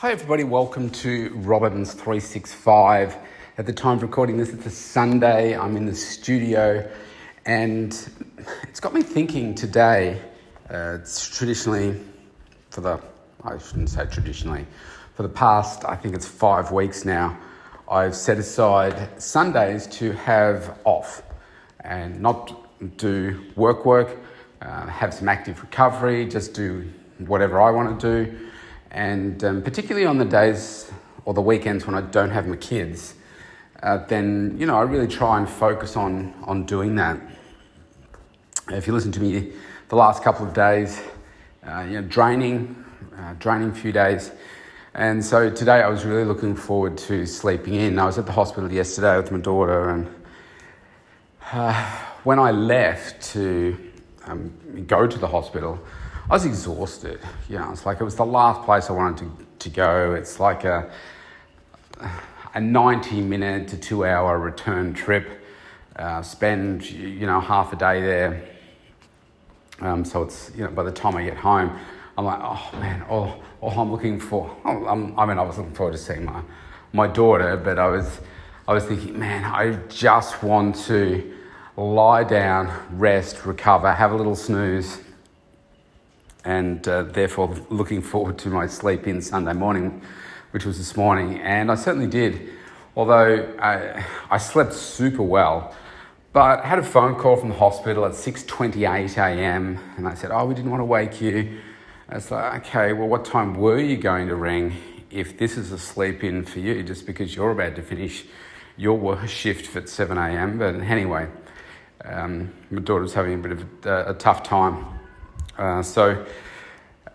Hi, everybody. Welcome to Robbins 365. At the time of recording this, it's a Sunday. I'm in the studio, and it's got me thinking today. Uh, it's traditionally, for the, I shouldn't say traditionally, for the past, I think it's five weeks now, I've set aside Sundays to have off and not do work work, uh, have some active recovery, just do whatever I want to do and um, particularly on the days or the weekends when I don't have my kids, uh, then you know I really try and focus on on doing that. If you listen to me the last couple of days, uh, you know, draining, uh, draining few days. And so today I was really looking forward to sleeping in. I was at the hospital yesterday with my daughter, and uh, when I left to um, go to the hospital, I was exhausted. You know, it's like it was the last place I wanted to, to go. It's like a, a 90 minute to two hour return trip. Uh, spend, you know, half a day there. Um, so it's, you know, by the time I get home, I'm like, oh man, all, all I'm looking for, oh, I'm, I mean, I was looking forward to seeing my, my daughter, but I was, I was thinking, man, I just want to lie down, rest, recover, have a little snooze, and uh, therefore looking forward to my sleep in Sunday morning, which was this morning. And I certainly did, although I, I slept super well. But I had a phone call from the hospital at 6.28 a.m. and they said, oh, we didn't want to wake you. I was like, okay, well, what time were you going to ring if this is a sleep in for you just because you're about to finish your shift at 7 a.m. But anyway, um, my daughter's having a bit of a, a tough time uh, so,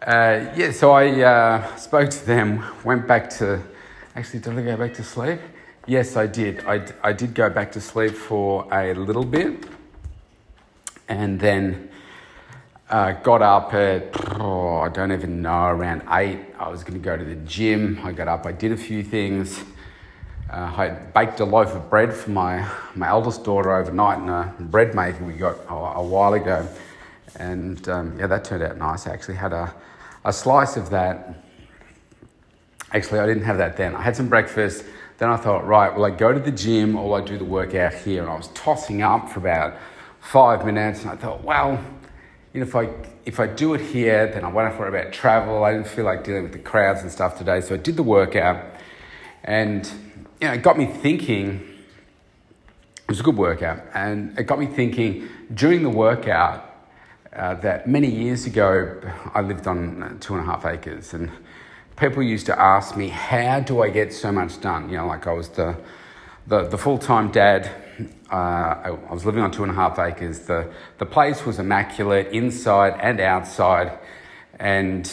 uh, yeah, so I uh, spoke to them, went back to. Actually, did I go back to sleep? Yes, I did. I, I did go back to sleep for a little bit and then uh, got up at, oh, I don't even know, around 8. I was going to go to the gym. I got up, I did a few things. Uh, I baked a loaf of bread for my, my eldest daughter overnight in a bread maker we got a, a while ago. And um, yeah, that turned out nice. I actually had a, a slice of that. Actually, I didn't have that then. I had some breakfast. Then I thought, right, will I go to the gym or will I do the workout here? And I was tossing up for about five minutes. And I thought, well, you know, if I, if I do it here, then I won't have to worry about travel. I didn't feel like dealing with the crowds and stuff today. So I did the workout. And, you know, it got me thinking. It was a good workout. And it got me thinking during the workout, uh, that many years ago I lived on two and a half acres, and people used to ask me, "How do I get so much done?" You know, like I was the the, the full time dad. Uh, I, I was living on two and a half acres. The the place was immaculate inside and outside, and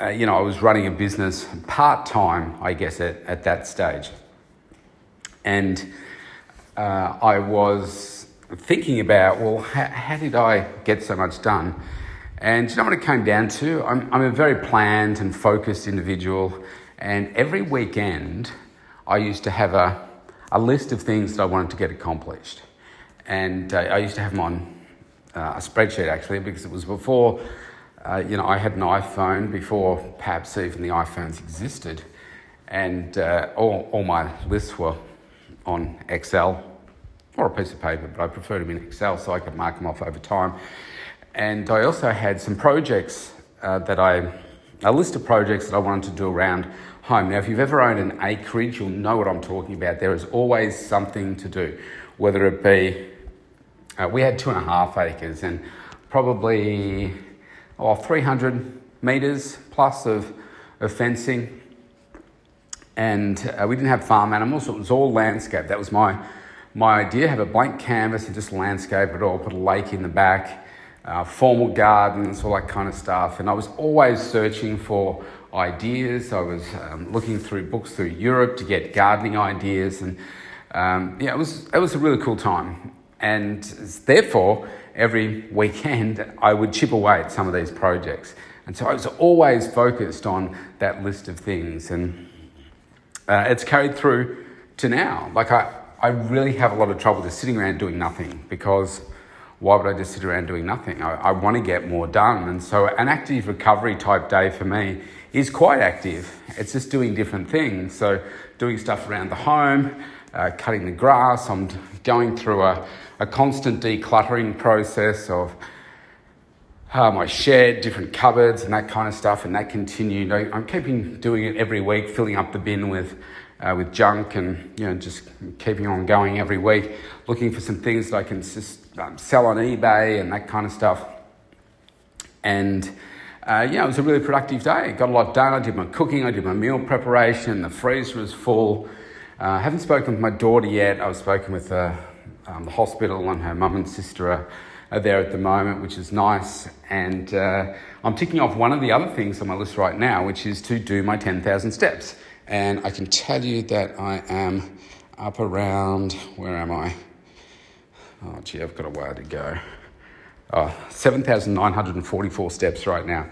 uh, you know I was running a business part time, I guess, at, at that stage, and uh, I was thinking about, well, how, how, did I get so much done? And you know what it came down to? I'm, I'm a very planned and focused individual, and every weekend I used to have a, a list of things that I wanted to get accomplished. And uh, I used to have them on uh, a spreadsheet actually, because it was before, uh, you know, I had an iPhone, before perhaps even the iPhones existed. And uh, all, all my lists were on Excel or a piece of paper, but I preferred them in Excel so I could mark them off over time. And I also had some projects uh, that I, a list of projects that I wanted to do around home. Now, if you've ever owned an acreage, you'll know what I'm talking about. There is always something to do, whether it be, uh, we had two and a half acres and probably oh, 300 metres plus of, of fencing. And uh, we didn't have farm animals, so it was all landscape. That was my my idea have a blank canvas and just landscape it all, put a lake in the back, uh, formal gardens, all that kind of stuff. And I was always searching for ideas. I was um, looking through books through Europe to get gardening ideas. And um, yeah, it was, it was a really cool time. And therefore, every weekend, I would chip away at some of these projects. And so I was always focused on that list of things. And uh, it's carried through to now. Like I, I really have a lot of trouble just sitting around doing nothing because why would I just sit around doing nothing? I, I want to get more done. And so, an active recovery type day for me is quite active. It's just doing different things. So, doing stuff around the home, uh, cutting the grass. I'm going through a, a constant decluttering process of uh, my shed, different cupboards, and that kind of stuff. And that continued. I, am keeping doing it every week, filling up the bin with uh, with junk, and you know just keeping on going every week, looking for some things that I can just um, sell on eBay and that kind of stuff. And uh, yeah, it was a really productive day. Got a lot done. I did my cooking, I did my meal preparation. The freezer was full. Uh, I haven't spoken with my daughter yet. I've spoken with uh, um, the hospital, and her mum and sister are, are, there at the moment, which is nice. And uh, I'm ticking off one of the other things on my list right now, which is to do my 10,000 steps. And I can tell you that I am up around, where am I? Oh, gee, I've got a while to go. Oh, 7,944 steps right now.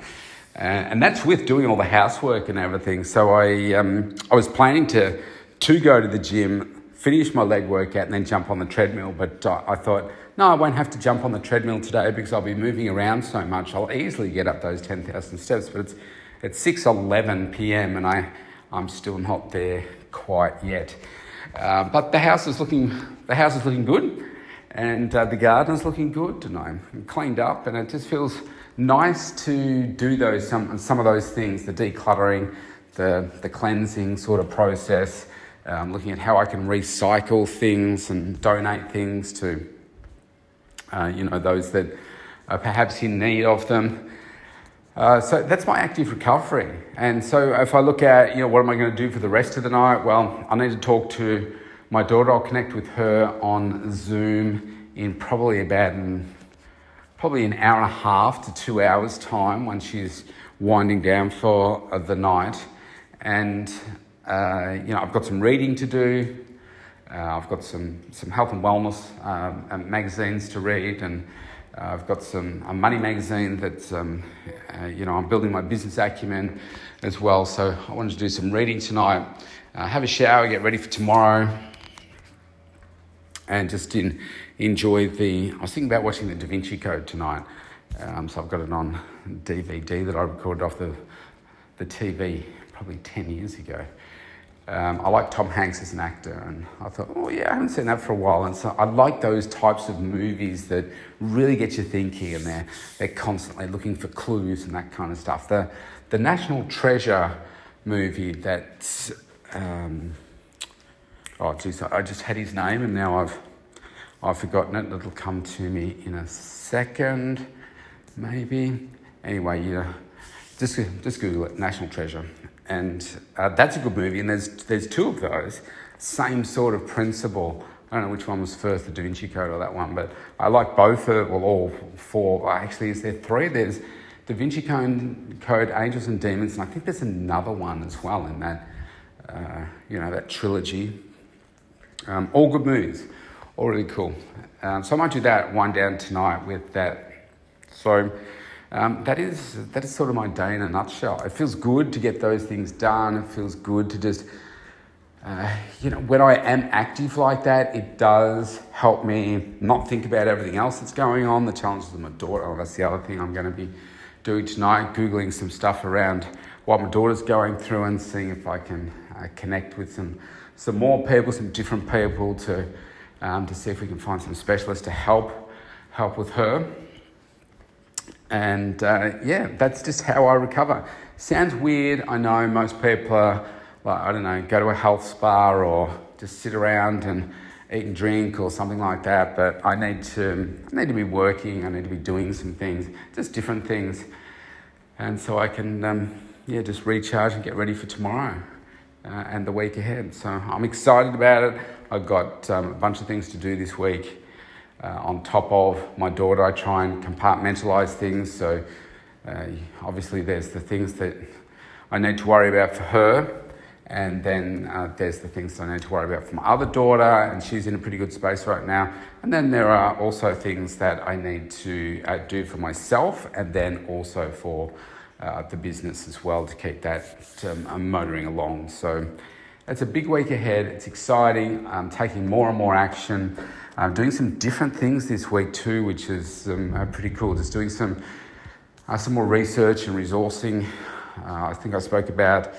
Uh, and that's with doing all the housework and everything. So I, um, I was planning to, to go to the gym, finish my leg workout, and then jump on the treadmill. But uh, I thought, no, I won't have to jump on the treadmill today because I'll be moving around so much. I'll easily get up those 10,000 steps. But it's, it's 6.11 p.m. and I, I'm still not there quite yet. Uh, but the house is looking, the house is looking good and uh, the is looking good and I'm cleaned up and it just feels nice to do those some, some of those things the decluttering the, the cleansing sort of process um, looking at how I can recycle things and donate things to uh, you know those that are perhaps in need of them uh, so that's my active recovery and so if I look at you know what am I going to do for the rest of the night well I need to talk to my daughter, I'll connect with her on Zoom in probably about an, probably an hour and a half to two hours time when she's winding down for uh, the night. And uh, you know, I've got some reading to do. Uh, I've got some, some health and wellness um, magazines to read, and uh, I've got some a money magazine that um, uh, you know I'm building my business acumen as well. So I wanted to do some reading tonight. Uh, have a shower, get ready for tomorrow and just in, enjoy the. I was thinking about watching the Da Vinci Code tonight, um, so I've got it on DVD that I recorded off the the TV probably ten years ago. Um, I like Tom Hanks as an actor, and I thought, oh yeah, I haven't seen that for a while. And so I like those types of movies that really get you thinking, and they're they're constantly looking for clues and that kind of stuff. The the National Treasure movie that um, Oh, geez, I just had his name and now I've, I've forgotten it. It'll come to me in a second, maybe. Anyway, yeah, just, just Google it, National Treasure. And uh, that's a good movie, and there's, there's two of those. Same sort of principle. I don't know which one was first, the Da Vinci Code or that one, but I like both, of, well, all four. Actually, is there three? There's Da Vinci Code, Angels and Demons, and I think there's another one as well in that, uh, you know, that trilogy. Um, all good movies, all really cool. Um, so I might do that one down tonight with that. So um, that is that is sort of my day in a nutshell. It feels good to get those things done. It feels good to just uh, you know when I am active like that, it does help me not think about everything else that's going on. The challenges of my daughter. Oh, that's the other thing I'm going to be doing tonight. Googling some stuff around what my daughter's going through and seeing if I can uh, connect with some some more people, some different people to, um, to see if we can find some specialists to help, help with her. And uh, yeah, that's just how I recover. Sounds weird, I know most people are like, I don't know, go to a health spa or just sit around and eat and drink or something like that. But I need to, I need to be working, I need to be doing some things, just different things. And so I can, um, yeah, just recharge and get ready for tomorrow uh, and the week ahead. So I'm excited about it. I've got um, a bunch of things to do this week. Uh, on top of my daughter, I try and compartmentalize things. So uh, obviously, there's the things that I need to worry about for her, and then uh, there's the things that I need to worry about for my other daughter, and she's in a pretty good space right now. And then there are also things that I need to uh, do for myself, and then also for uh, the business as well to keep that um, motoring along. So it's a big week ahead. It's exciting. I'm taking more and more action. I'm doing some different things this week too, which is um, uh, pretty cool. Just doing some uh, some more research and resourcing Uh, I think I spoke about,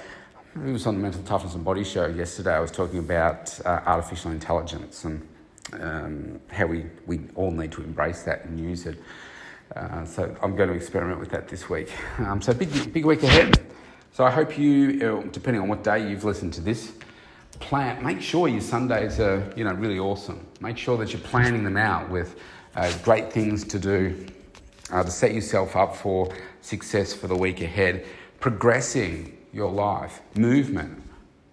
it was on the Mental Toughness and Body show yesterday. I was talking about uh, artificial intelligence and um, how we, we all need to embrace that and use it. Uh, so I'm going to experiment with that this week. Um, so big, big week ahead. So I hope you, uh, depending on what day you've listened to this, plan. Make sure your Sundays are you know really awesome. Make sure that you're planning them out with uh, great things to do uh, to set yourself up for success for the week ahead. Progressing your life, movement,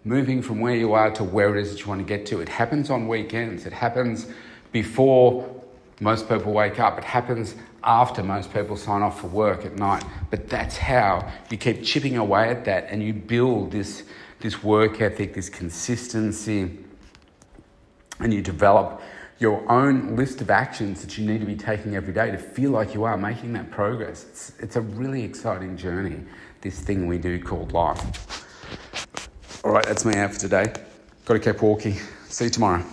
moving from where you are to where it is that you want to get to. It happens on weekends. It happens before most people wake up. It happens after most people sign off for work at night. But that's how you keep chipping away at that and you build this, this work ethic, this consistency, and you develop your own list of actions that you need to be taking every day to feel like you are making that progress. It's, it's a really exciting journey, this thing we do called life. All right, that's me out for today. Got to keep walking. See you tomorrow.